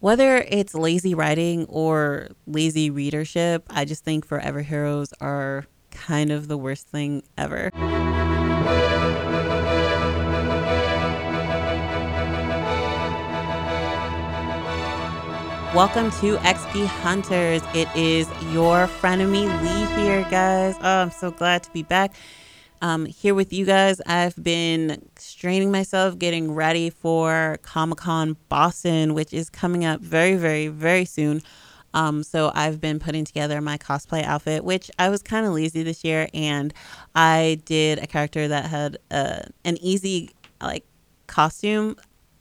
whether it's lazy writing or lazy readership, I just think Forever Heroes are kind of the worst thing ever. Welcome to XP Hunters. It is your frenemy Lee here, guys. Oh, I'm so glad to be back um, here with you guys. I've been straining myself getting ready for Comic Con Boston, which is coming up very, very, very soon. Um, so I've been putting together my cosplay outfit, which I was kind of lazy this year, and I did a character that had uh, an easy like costume,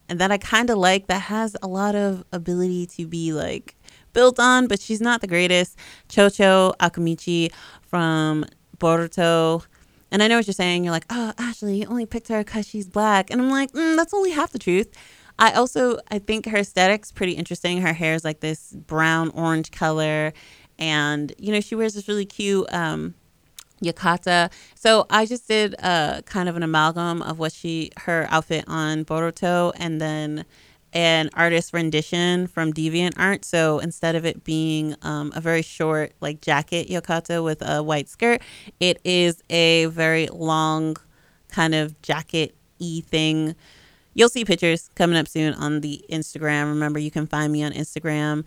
and that I kind of like that has a lot of ability to be like built on, but she's not the greatest. Chocho Akamichi from Boruto. And I know what you're saying. You're like, oh, Ashley, you only picked her because she's black. And I'm like, mm, that's only half the truth. I also I think her aesthetic's pretty interesting. Her hair is like this brown orange color, and you know she wears this really cute um, yukata. So I just did a kind of an amalgam of what she her outfit on Boruto, and then an artist rendition from Deviant Art. So instead of it being um, a very short like jacket yukata with a white skirt, it is a very long kind of jacket y thing. You'll see pictures coming up soon on the Instagram. Remember, you can find me on Instagram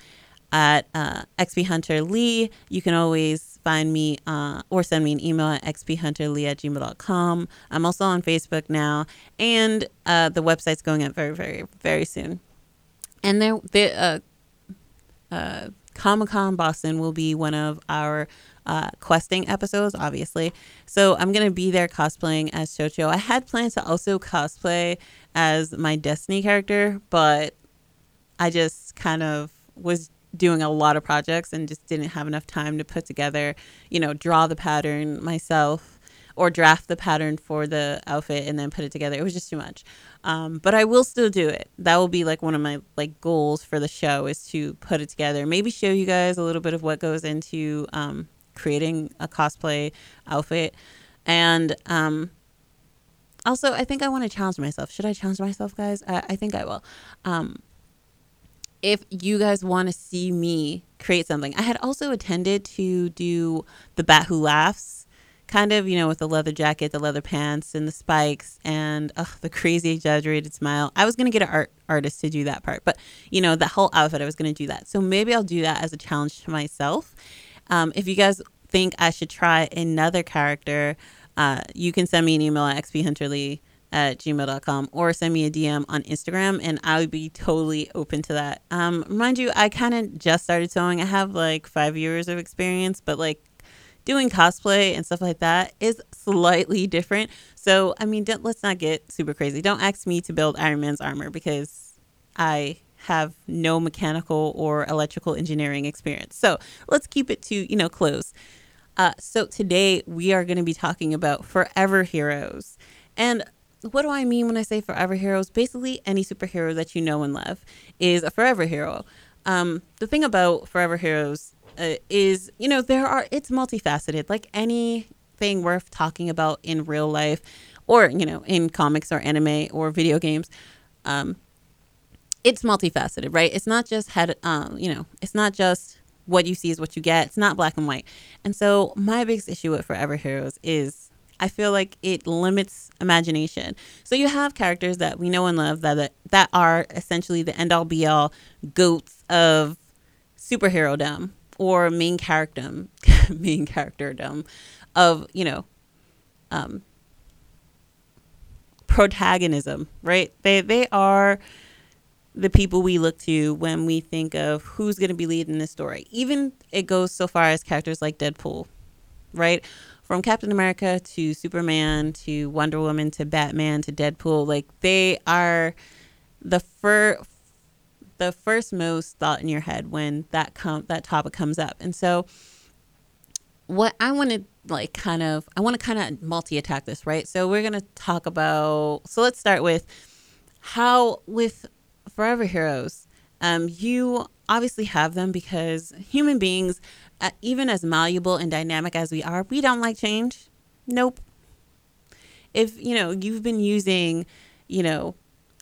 at uh, Hunter Lee. You can always find me uh, or send me an email at xphunterlee at gmail.com. I'm also on Facebook now, and uh, the website's going up very, very, very soon. And there, the uh, uh, Comic Con Boston will be one of our uh, questing episodes, obviously. So I'm gonna be there cosplaying as Chocho. I had plans to also cosplay as my Destiny character, but I just kind of was doing a lot of projects and just didn't have enough time to put together, you know, draw the pattern myself or draft the pattern for the outfit and then put it together. It was just too much. Um, but I will still do it. That will be like one of my like goals for the show is to put it together. Maybe show you guys a little bit of what goes into um, creating a cosplay outfit. And um, also, I think I want to challenge myself. Should I challenge myself, guys? I, I think I will. Um, if you guys want to see me create something, I had also attended to do the Bat Who Laughs, kind of, you know, with the leather jacket, the leather pants, and the spikes, and ugh, the crazy exaggerated smile. I was going to get an art artist to do that part, but, you know, the whole outfit, I was going to do that. So maybe I'll do that as a challenge to myself. Um, if you guys think I should try another character, uh, you can send me an email at xphunterlee at gmail.com or send me a DM on Instagram and I would be totally open to that. Um, mind you, I kind of just started sewing. I have like five years of experience, but like doing cosplay and stuff like that is slightly different. So, I mean, let's not get super crazy. Don't ask me to build Iron Man's armor because I have no mechanical or electrical engineering experience. So, let's keep it to, you know, clothes. Uh, so, today we are going to be talking about forever heroes. And what do I mean when I say forever heroes? Basically, any superhero that you know and love is a forever hero. Um, the thing about forever heroes uh, is, you know, there are it's multifaceted. Like anything worth talking about in real life, or you know, in comics or anime or video games, um, it's multifaceted, right? It's not just had, um, you know, it's not just what you see is what you get. It's not black and white. And so my biggest issue with Forever Heroes is I feel like it limits imagination. So you have characters that we know and love that that are essentially the end all be all goats of superhero or main character main characterdom of, you know, um protagonism, right? They they are the people we look to when we think of who's going to be leading this story. Even it goes so far as characters like Deadpool, right? From Captain America to Superman to Wonder Woman to Batman to Deadpool, like they are the first the first most thought in your head when that com- that topic comes up. And so what I want to like kind of I want to kind of multi-attack this, right? So we're going to talk about so let's start with how with Forever Heroes um, you obviously have them because human beings uh, even as malleable and dynamic as we are, we don't like change. Nope. If, you know, you've been using, you know,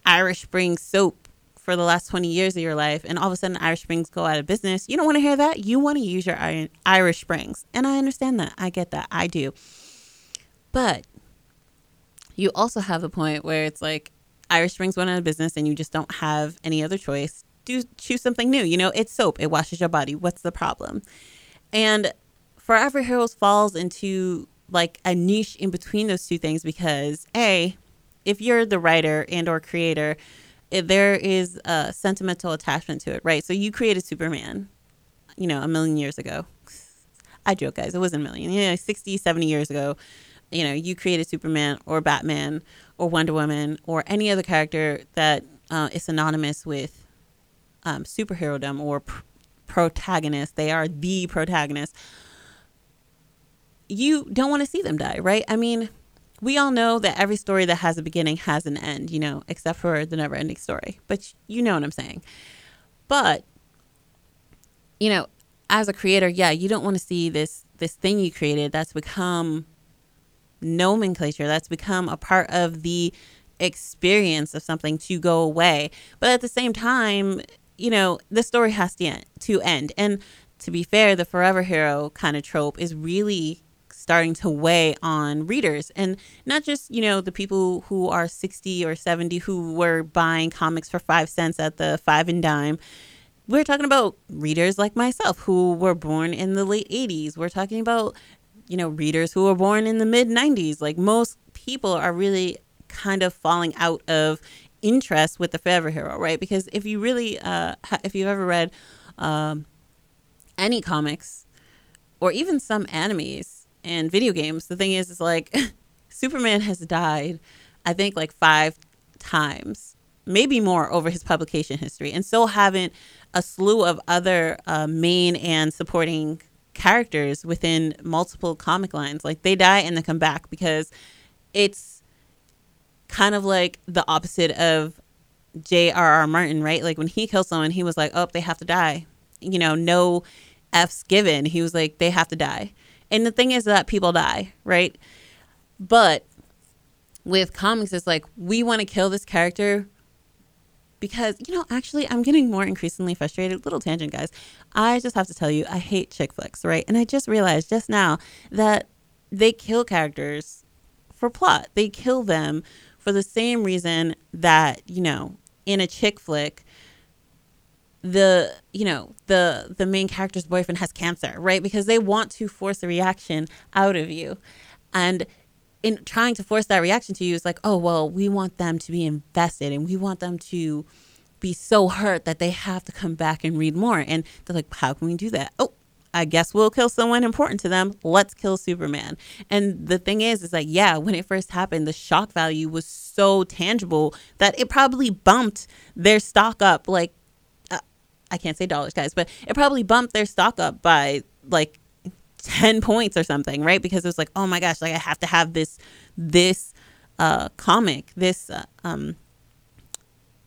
Irish Spring soap for the last 20 years of your life and all of a sudden Irish Springs go out of business, you don't want to hear that. You want to use your Irish Springs. And I understand that. I get that. I do. But you also have a point where it's like Irish Springs went out of business and you just don't have any other choice. Do choose something new. You know, it's soap. It washes your body. What's the problem? And Forever Heroes falls into like a niche in between those two things because A, if you're the writer and or creator, there is a sentimental attachment to it, right? So you created Superman, you know, a million years ago. I joke, guys. It wasn't a million. Yeah, 60, 70 years ago. You know, you created Superman or Batman or Wonder Woman or any other character that uh, is synonymous with um, superherodom or protagonist. They are the protagonist. You don't want to see them die, right? I mean, we all know that every story that has a beginning has an end, you know, except for the never ending story. But you know what I'm saying. But, you know, as a creator, yeah, you don't want to see this this thing you created that's become nomenclature, that's become a part of the experience of something to go away. But at the same time, you know, the story has to end to end. And to be fair, the forever hero kind of trope is really starting to weigh on readers. And not just you know the people who are 60 or 70 who were buying comics for five cents at the five and dime. We're talking about readers like myself who were born in the late 80s we're talking about you know readers who were born in the mid 90s like most people are really kind of falling out of interest with the forever hero right because if you really uh if you've ever read um any comics or even some animes and video games, the thing is, is like Superman has died, I think like five times, maybe more over his publication history, and so haven't a slew of other uh, main and supporting characters within multiple comic lines. Like they die and they come back because it's kind of like the opposite of J.R.R. Martin, right? Like when he kills someone, he was like, "Oh, they have to die." You know, no f's given. He was like, "They have to die." And the thing is that people die, right? But with comics, it's like we want to kill this character because you know actually i'm getting more increasingly frustrated little tangent guys i just have to tell you i hate chick flicks right and i just realized just now that they kill characters for plot they kill them for the same reason that you know in a chick flick the you know the the main character's boyfriend has cancer right? Because they want to force a reaction out of you. And in trying to force that reaction to you is like oh well we want them to be invested and we want them to be so hurt that they have to come back and read more. And they're like how can we do that? Oh I guess we'll kill someone important to them. Let's kill Superman. And the thing is, is like, yeah, when it first happened, the shock value was so tangible that it probably bumped their stock up like I can't say dollars, guys, but it probably bumped their stock up by like 10 points or something, right? Because it was like, oh my gosh, like I have to have this, this uh, comic, this, uh, um,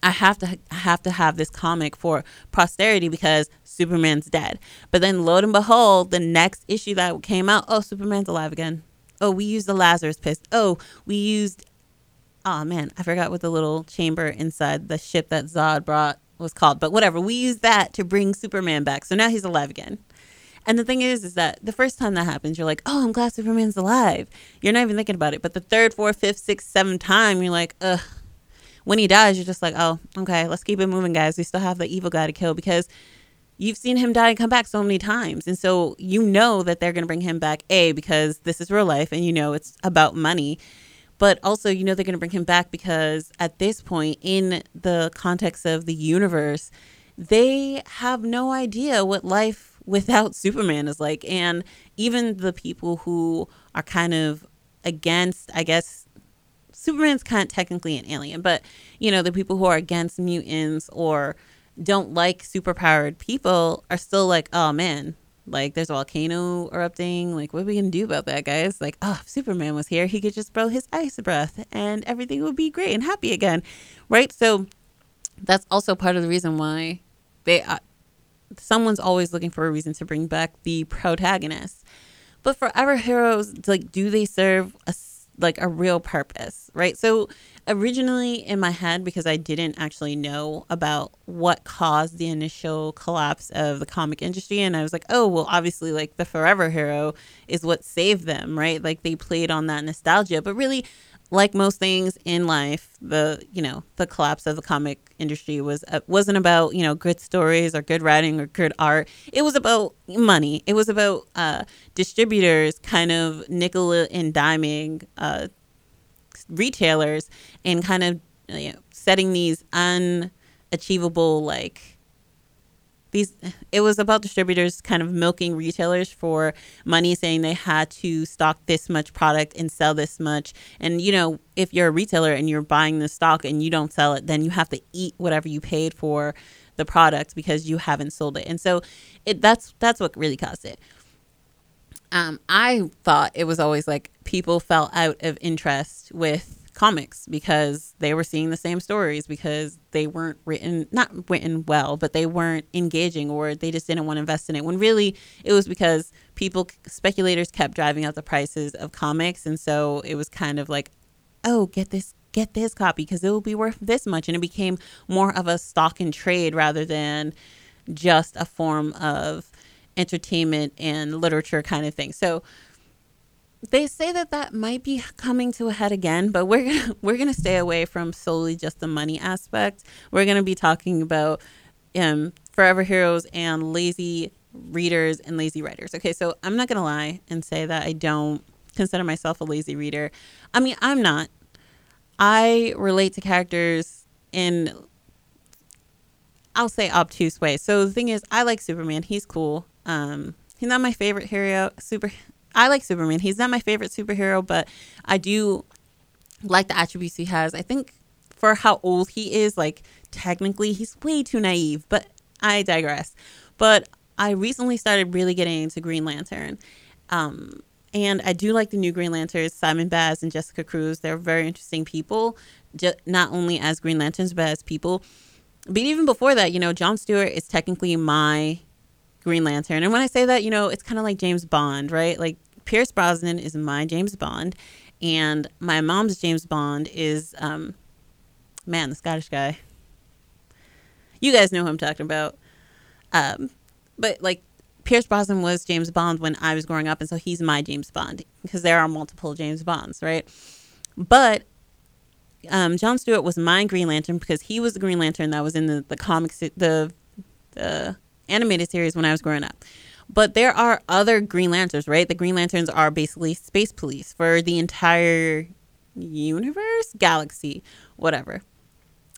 I have to I have to have this comic for posterity because Superman's dead. But then, lo and behold, the next issue that came out, oh, Superman's alive again. Oh, we used the Lazarus Pit. Oh, we used. Oh man, I forgot what the little chamber inside the ship that Zod brought was called, but whatever. We used that to bring Superman back. So now he's alive again. And the thing is, is that the first time that happens, you're like, oh, I'm glad Superman's alive. You're not even thinking about it. But the third, fourth, fifth, sixth, seventh time, you're like, ugh. When he dies, you're just like, oh, okay, let's keep it moving, guys. We still have the evil guy to kill because you've seen him die and come back so many times. And so you know that they're going to bring him back, A, because this is real life and you know it's about money but also you know they're going to bring him back because at this point in the context of the universe they have no idea what life without superman is like and even the people who are kind of against i guess superman's kind of technically an alien but you know the people who are against mutants or don't like superpowered people are still like oh man like there's a volcano erupting. Like what are we gonna do about that, guys? Like, oh, if Superman was here, he could just blow his ice breath and everything would be great and happy again, right? So that's also part of the reason why they uh, someone's always looking for a reason to bring back the protagonist. But forever heroes, like, do they serve a like a real purpose, right? So originally in my head, because I didn't actually know about what caused the initial collapse of the comic industry, and I was like, oh, well, obviously, like the Forever Hero is what saved them, right? Like they played on that nostalgia, but really, like most things in life, the you know the collapse of the comic industry was uh, wasn't about you know good stories or good writing or good art. It was about money. It was about uh, distributors kind of nickel and diming uh, retailers and kind of you know, setting these unachievable like these it was about distributors kind of milking retailers for money saying they had to stock this much product and sell this much. And you know if you're a retailer and you're buying the stock and you don't sell it then you have to eat whatever you paid for the product because you haven't sold it. And so it that's that's what really caused it. Um, i thought it was always like people fell out of interest with comics because they were seeing the same stories because they weren't written not written well but they weren't engaging or they just didn't want to invest in it. When really it was because people speculators kept driving up the prices of comics. And so it was kind of like oh get this get this copy because it will be worth this much. And it became more of a stock and trade rather than just a form of entertainment and literature kind of thing. So they say that that might be coming to a head again, but we're gonna, we're gonna stay away from solely just the money aspect. We're gonna be talking about um, forever heroes and lazy readers and lazy writers. Okay, so I'm not gonna lie and say that I don't consider myself a lazy reader. I mean, I'm not. I relate to characters in I'll say obtuse ways. So the thing is, I like Superman. He's cool. Um, he's not my favorite hero. Super I like Superman. He's not my favorite superhero, but I do like the attributes he has. I think for how old he is, like technically he's way too naive, but I digress. But I recently started really getting into Green Lantern. Um, and I do like the new Green Lanterns, Simon Baz and Jessica Cruz. They're very interesting people, just not only as Green Lanterns, but as people. But even before that, you know, John Stewart is technically my Green Lantern. And when I say that, you know, it's kind of like James Bond, right? Like Pierce Brosnan is my James Bond, and my mom's James Bond is, um, man, the Scottish guy. You guys know who I'm talking about. Um, but like Pierce Brosnan was James Bond when I was growing up, and so he's my James Bond because there are multiple James Bonds, right? But um, John Stewart was my Green Lantern because he was the Green Lantern that was in the the comics, the the animated series when I was growing up. But there are other Green Lanterns, right? The Green Lanterns are basically space police for the entire universe, galaxy, whatever.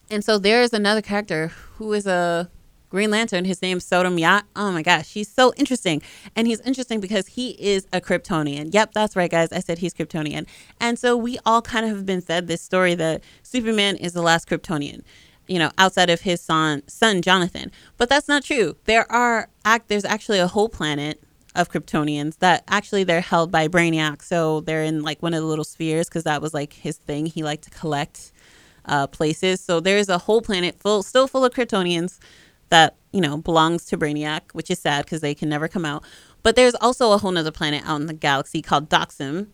And so there's another character who is a Green Lantern. His name's Sodam Yat. Oh my gosh, he's so interesting. And he's interesting because he is a Kryptonian. Yep, that's right, guys. I said he's Kryptonian. And so we all kind of have been fed this story that Superman is the last Kryptonian you know, outside of his son, son Jonathan. But that's not true. There are act. There's actually a whole planet of Kryptonians that actually they're held by Brainiac. So they're in like one of the little spheres because that was like his thing. He liked to collect uh, places. So there's a whole planet full, still full of Kryptonians that you know belongs to Brainiac, which is sad because they can never come out. But there's also a whole nother planet out in the galaxy called Daxam,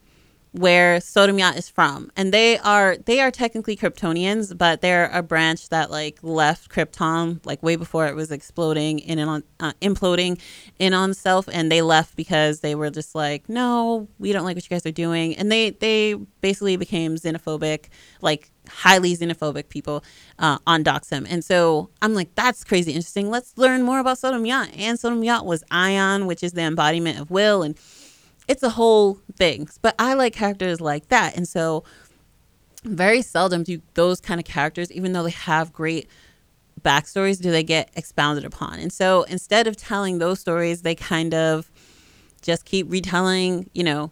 where Sodam Yat is from, and they are they are technically Kryptonians, but they're a branch that like left Krypton like way before it was exploding in and on uh, imploding in on itself, and they left because they were just like, no, we don't like what you guys are doing, and they they basically became xenophobic, like highly xenophobic people uh, on Daxam, and so I'm like, that's crazy interesting. Let's learn more about Sodam Yat, and Sodam Yat was Ion, which is the embodiment of will, and it's a whole thing. But I like characters like that. And so very seldom do those kind of characters, even though they have great backstories, do they get expounded upon. And so instead of telling those stories, they kind of just keep retelling, you know,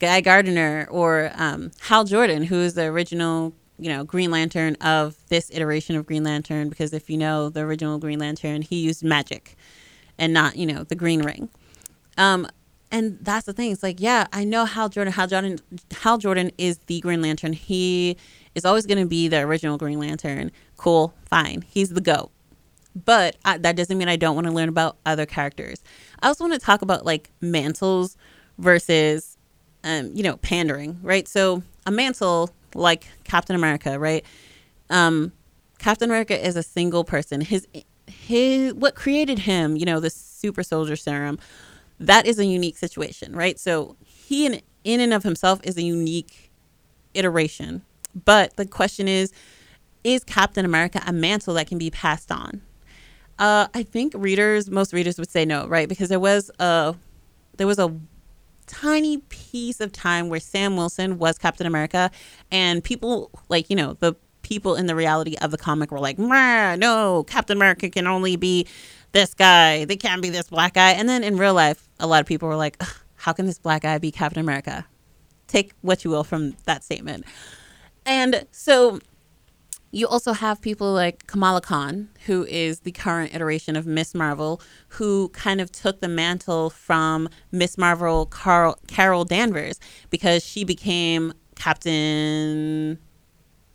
Guy Gardner or um, Hal Jordan, who is the original, you know, Green Lantern of this iteration of Green Lantern. Because if you know the original Green Lantern, he used magic and not, you know, the green ring. Um, and that's the thing. It's like, yeah, I know Hal Jordan. Hal Jordan. Hal Jordan is the Green Lantern. He is always going to be the original Green Lantern. Cool, fine. He's the goat. But I, that doesn't mean I don't want to learn about other characters. I also want to talk about like mantles versus um, you know, pandering, right? So a mantle like Captain America, right? Um, Captain America is a single person. His his what created him, you know, the super soldier serum, that is a unique situation, right? So he in in and of himself is a unique iteration. But the question is, is Captain America a mantle that can be passed on? Uh, I think readers, most readers would say no, right? Because there was a there was a tiny piece of time where Sam Wilson was Captain America, and people like you know the people in the reality of the comic were like, no, Captain America can only be this guy. They can't be this black guy. And then in real life, a lot of people were like, how can this black guy be Captain America? Take what you will from that statement. And so you also have people like Kamala Khan, who is the current iteration of Miss Marvel, who kind of took the mantle from Miss Marvel Carol, Carol Danvers because she became Captain.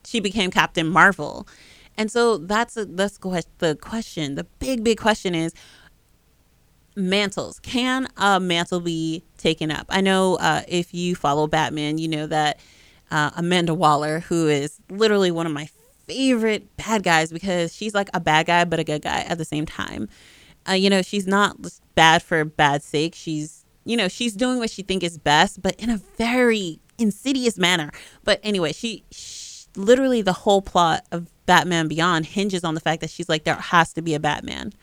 She became Captain Marvel, and so that's a, that's the question. The big big question is mantles. Can a mantle be taken up? I know uh, if you follow Batman, you know that uh, Amanda Waller, who is literally one of my favorite bad guys because she's like a bad guy but a good guy at the same time. Uh, you know, she's not bad for bad sake. She's, you know, she's doing what she think is best, but in a very insidious manner. But anyway, she, she literally the whole plot of Batman Beyond hinges on the fact that she's like there has to be a Batman.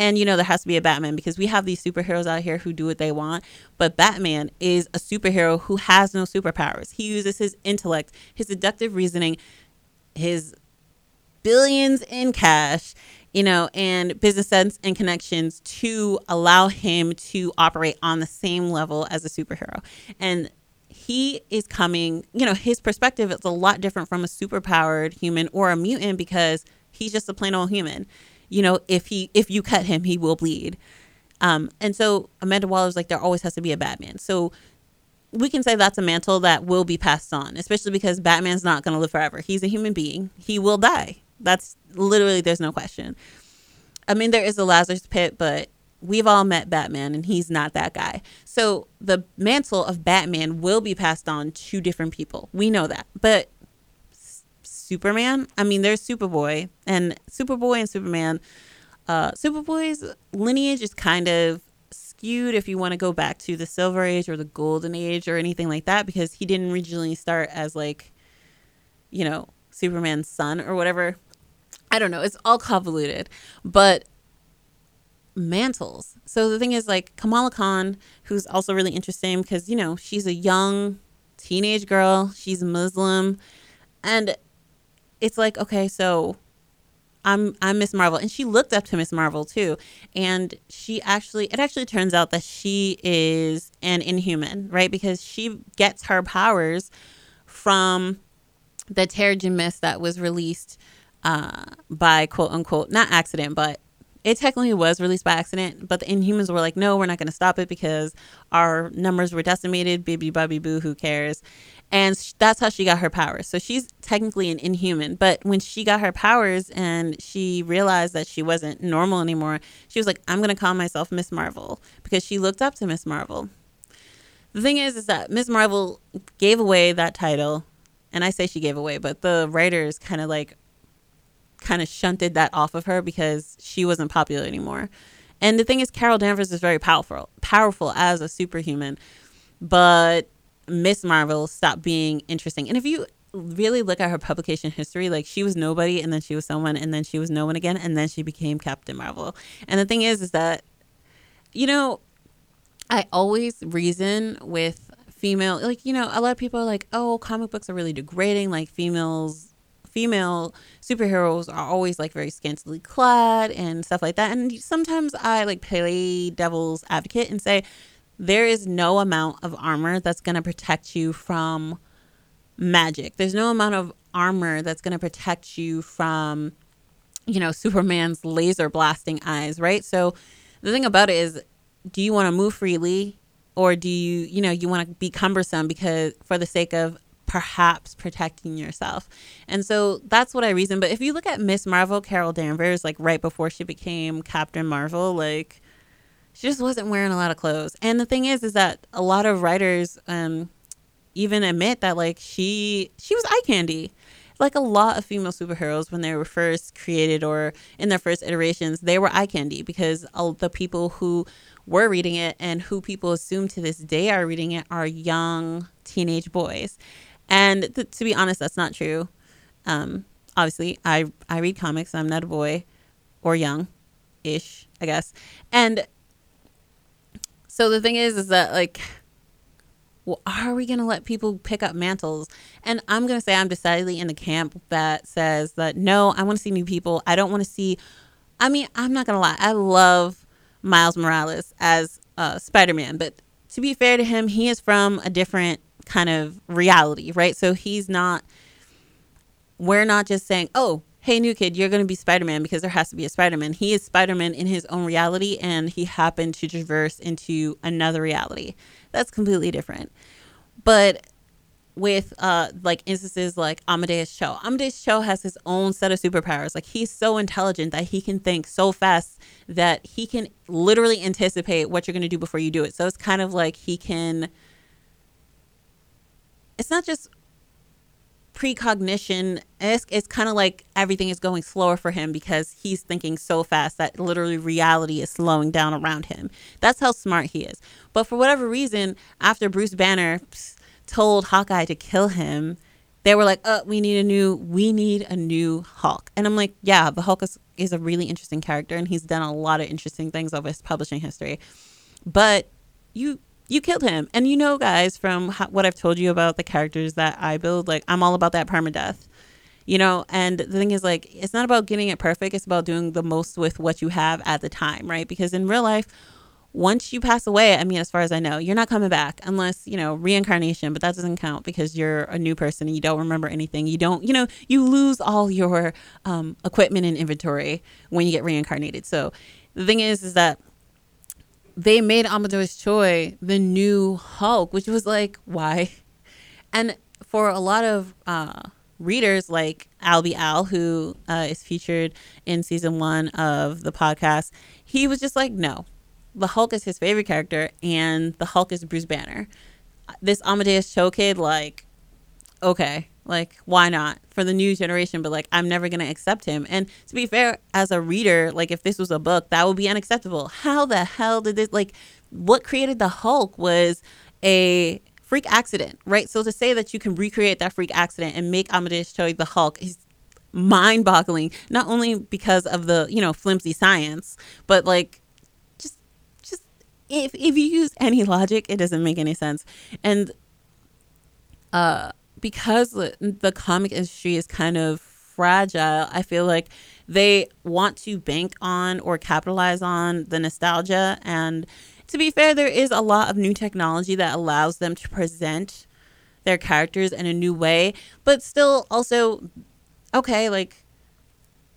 And you know there has to be a Batman because we have these superheroes out here who do what they want, but Batman is a superhero who has no superpowers. He uses his intellect, his deductive reasoning his billions in cash, you know, and business sense and connections to allow him to operate on the same level as a superhero. And he is coming, you know, his perspective is a lot different from a superpowered human or a mutant because he's just a plain old human. You know, if he if you cut him, he will bleed. Um, and so Amanda Waller's like there always has to be a Batman. So we can say that's a mantle that will be passed on, especially because Batman's not going to live forever. He's a human being. He will die. That's literally, there's no question. I mean, there is a Lazarus pit, but we've all met Batman and he's not that guy. So the mantle of Batman will be passed on to different people. We know that. But Superman, I mean, there's Superboy and Superboy and Superman. Uh, Superboy's lineage is kind of skewed if you want to go back to the silver age or the golden age or anything like that because he didn't originally start as like you know superman's son or whatever i don't know it's all convoluted but mantles so the thing is like kamala khan who's also really interesting because you know she's a young teenage girl she's muslim and it's like okay so I'm I'm Miss Marvel, and she looked up to Miss Marvel too. And she actually, it actually turns out that she is an Inhuman, right? Because she gets her powers from the Terrigen Mist that was released uh, by quote unquote not accident, but it technically was released by accident, but the Inhumans were like, no, we're not going to stop it because our numbers were decimated. Baby, bubby, boo, who cares? And that's how she got her powers. So she's technically an Inhuman. But when she got her powers and she realized that she wasn't normal anymore, she was like, I'm going to call myself Miss Marvel because she looked up to Miss Marvel. The thing is, is that Miss Marvel gave away that title. And I say she gave away, but the writers kind of like kind of shunted that off of her because she wasn't popular anymore. And the thing is, Carol Danvers is very powerful, powerful as a superhuman, but Miss Marvel stopped being interesting. And if you really look at her publication history, like she was nobody, and then she was someone, and then she was no one again, and then she became Captain Marvel. And the thing is, is that you know, I always reason with female, like you know, a lot of people are like, oh, comic books are really degrading, like females female superheroes are always like very scantily clad and stuff like that. And sometimes I like play devil's advocate and say there is no amount of armor that's going to protect you from magic. There's no amount of armor that's going to protect you from you know Superman's laser blasting eyes, right? So the thing about it is do you want to move freely or do you you know you want to be cumbersome because for the sake of perhaps protecting yourself. And so that's what I reason. But if you look at Miss Marvel, Carol Danvers, like right before she became Captain Marvel, like she just wasn't wearing a lot of clothes. And the thing is, is that a lot of writers um, even admit that like she she was eye candy. Like a lot of female superheroes, when they were first created or in their first iterations, they were eye candy because all the people who were reading it and who people assume to this day are reading it are young teenage boys. And th- to be honest, that's not true. Um, obviously, I I read comics. I'm not a boy or young ish, I guess. And so the thing is, is that like, well, are we gonna let people pick up mantles? And I'm gonna say I'm decidedly in the camp that says that no, I want to see new people. I don't want to see. I mean, I'm not gonna lie. I love Miles Morales as uh, Spider-Man, but to be fair to him, he is from a different kind of reality, right? So he's not. We're not just saying, oh, hey, new kid, you're going to be Spider Man because there has to be a Spider Man. He is Spider Man in his own reality, and he happened to traverse into another reality. That's completely different. But with uh like instances like Amadeus Cho. Amadeus Cho has his own set of superpowers. Like he's so intelligent that he can think so fast that he can literally anticipate what you're going to do before you do it. So it's kind of like he can it's not just precognition it's kind of like everything is going slower for him because he's thinking so fast that literally reality is slowing down around him. That's how smart he is. But for whatever reason after bruce banner told hawkeye to kill him they were like oh we need a new we need a new hulk. And i'm like yeah the hulk is, is a really interesting character and he's done a lot of interesting things over his publishing history. But you you killed him. And you know, guys, from what I've told you about the characters that I build, like I'm all about that permadeath. You know, and the thing is, like, it's not about getting it perfect. It's about doing the most with what you have at the time, right? Because in real life, once you pass away, I mean, as far as I know, you're not coming back unless, you know, reincarnation, but that doesn't count because you're a new person and you don't remember anything. You don't, you know, you lose all your um, equipment and inventory when you get reincarnated. So the thing is, is that they made Amadeus Cho the new Hulk, which was like, why? And for a lot of uh, readers like Albie Al, who uh, is featured in season one of the podcast, he was just like, no, the Hulk is his favorite character, and the Hulk is Bruce Banner. This Amadeus Cho kid, like, okay, like, why not for the new generation? But like, I'm never gonna accept him. And to be fair, as a reader, like, if this was a book, that would be unacceptable. How the hell did this? Like, what created the Hulk was a freak accident, right? So to say that you can recreate that freak accident and make Amadeus Cho the Hulk is mind-boggling. Not only because of the you know flimsy science, but like just just if if you use any logic, it doesn't make any sense. And uh because the comic industry is kind of fragile, I feel like they want to bank on or capitalize on the nostalgia. And to be fair, there is a lot of new technology that allows them to present their characters in a new way, but still also, okay, like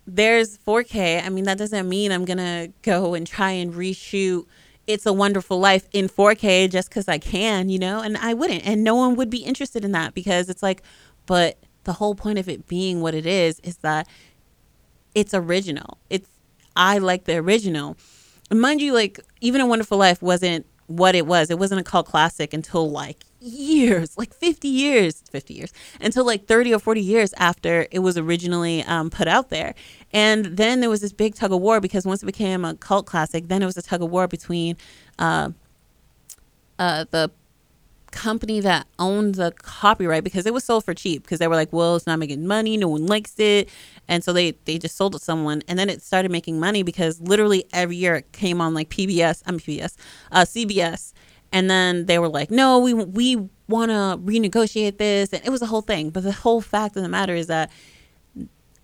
there's 4K. I mean, that doesn't mean I'm going to go and try and reshoot it's a Wonderful Life in 4K just because I can, you know, and I wouldn't. And no one would be interested in that because it's like, but the whole point of it being what it is is that it's original. It's, I like the original. And mind you, like, even A Wonderful Life wasn't what it was. It wasn't a cult classic until like years, like 50 years, 50 years, until like 30 or 40 years after it was originally um, put out there. And then there was this big tug of war because once it became a cult classic, then it was a tug of war between uh, uh, the company that owned the copyright because it was sold for cheap because they were like, well, it's not making money, no one likes it, and so they they just sold it to someone, and then it started making money because literally every year it came on like PBS, I'm PBS, uh, CBS, and then they were like, no, we we want to renegotiate this, and it was a whole thing. But the whole fact of the matter is that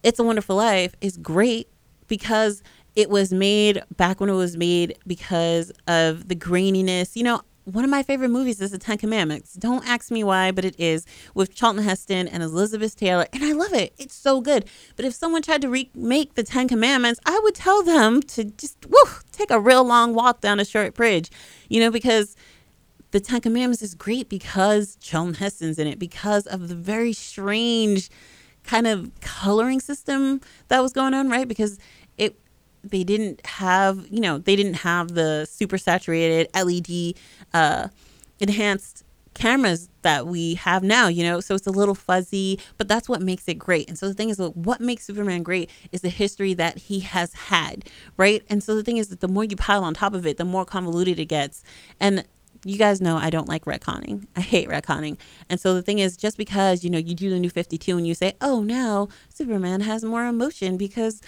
it's a Wonderful Life is great because it was made back when it was made because of the graininess. You know, one of my favorite movies is The Ten Commandments. Don't ask me why, but it is with Charlton Heston and Elizabeth Taylor, and I love it. It's so good. But if someone tried to remake The Ten Commandments, I would tell them to just woo, take a real long walk down a short bridge, you know, because The Ten Commandments is great because Charlton Heston's in it, because of the very strange kind of coloring system that was going on, right? Because it they didn't have, you know, they didn't have the super saturated LED uh, enhanced cameras that we have now, you know, so it's a little fuzzy, but that's what makes it great. And so the thing is, what makes Superman great is the history that he has had, right? And so the thing is that the more you pile on top of it, the more convoluted it gets. And you guys know I don't like retconning. I hate retconning. And so the thing is, just because, you know, you do the new 52 and you say, oh, now Superman has more emotion because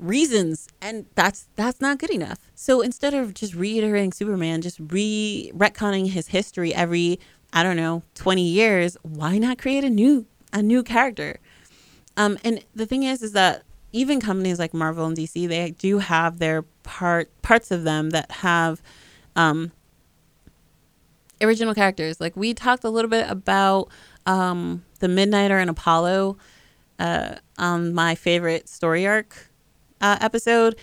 reasons and that's that's not good enough so instead of just reiterating superman just re retconning his history every i don't know 20 years why not create a new a new character um and the thing is is that even companies like marvel and dc they do have their part parts of them that have um original characters like we talked a little bit about um the midnighter and apollo uh on my favorite story arc uh, episode.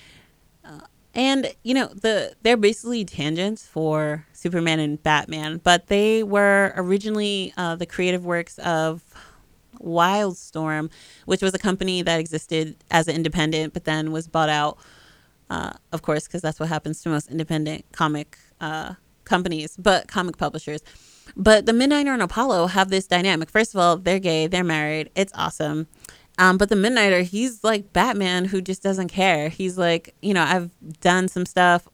Uh, and you know the they're basically tangents for Superman and Batman, but they were originally uh, the creative works of Wildstorm, which was a company that existed as an independent, but then was bought out, uh, of course, because that's what happens to most independent comic uh, companies, but comic publishers. But the Midnighter and Apollo have this dynamic. First of all, they're gay, they're married, it's awesome. Um, but the Midnighter, he's like Batman who just doesn't care. He's like, you know, I've done some stuff.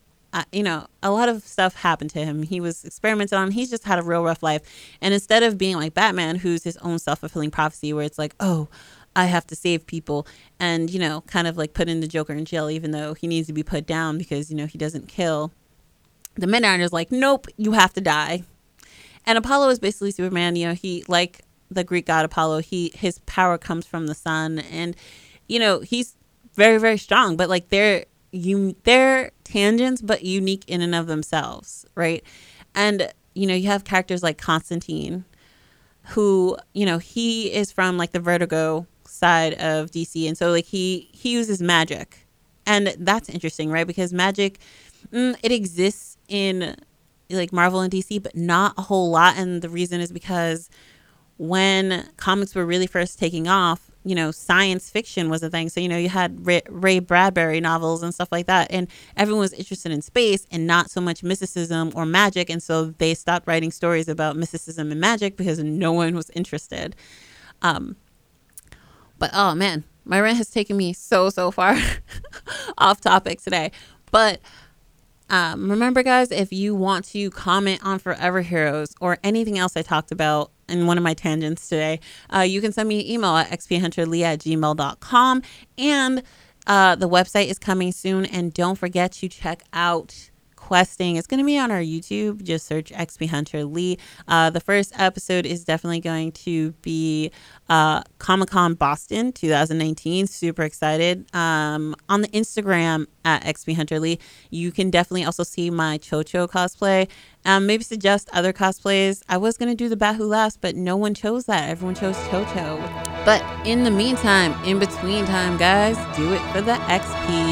You know, a lot of stuff happened to him. He was experimented on. He's just had a real rough life. And instead of being like Batman, who's his own self fulfilling prophecy, where it's like, oh, I have to save people, and you know, kind of like putting the Joker in jail, even though he needs to be put down because you know he doesn't kill. The Midnighter's like, nope, you have to die. And Apollo is basically Superman. You know, he like the Greek god Apollo, he his power comes from the sun, and you know he's very very strong. But like they're you they're tangents, but unique in and of themselves, right? And you know you have characters like Constantine, who you know he is from like the Vertigo side of DC, and so like he he uses magic, and that's interesting, right? Because magic mm, it exists in like Marvel and DC, but not a whole lot, and the reason is because when comics were really first taking off, you know, science fiction was a thing. So, you know, you had Ray, Bradbury novels and stuff like that. And everyone was interested in space and not so much mysticism or magic. And so they stopped writing stories about mysticism and magic because no one was interested. Um, but oh man, my rant has taken me so, so far off topic today. But um, remember, guys, if you want to comment on Forever Heroes or anything else I talked about in one of my tangents today, uh, you can send me an email at xphunterlee at gmail.com. And uh, the website is coming soon. And don't forget to check out questing. It's going to be on our YouTube. Just search XP Hunter Lee. Uh, the first episode is definitely going to be uh, Comic Con Boston 2019. Super excited. Um, on the Instagram at XP Hunter Lee, you can definitely also see my Chocho cosplay. Um, maybe suggest other cosplays. I was going to do the Who Laughs, but no one chose that. Everyone chose Chocho. But in the meantime, in between time, guys, do it for the XP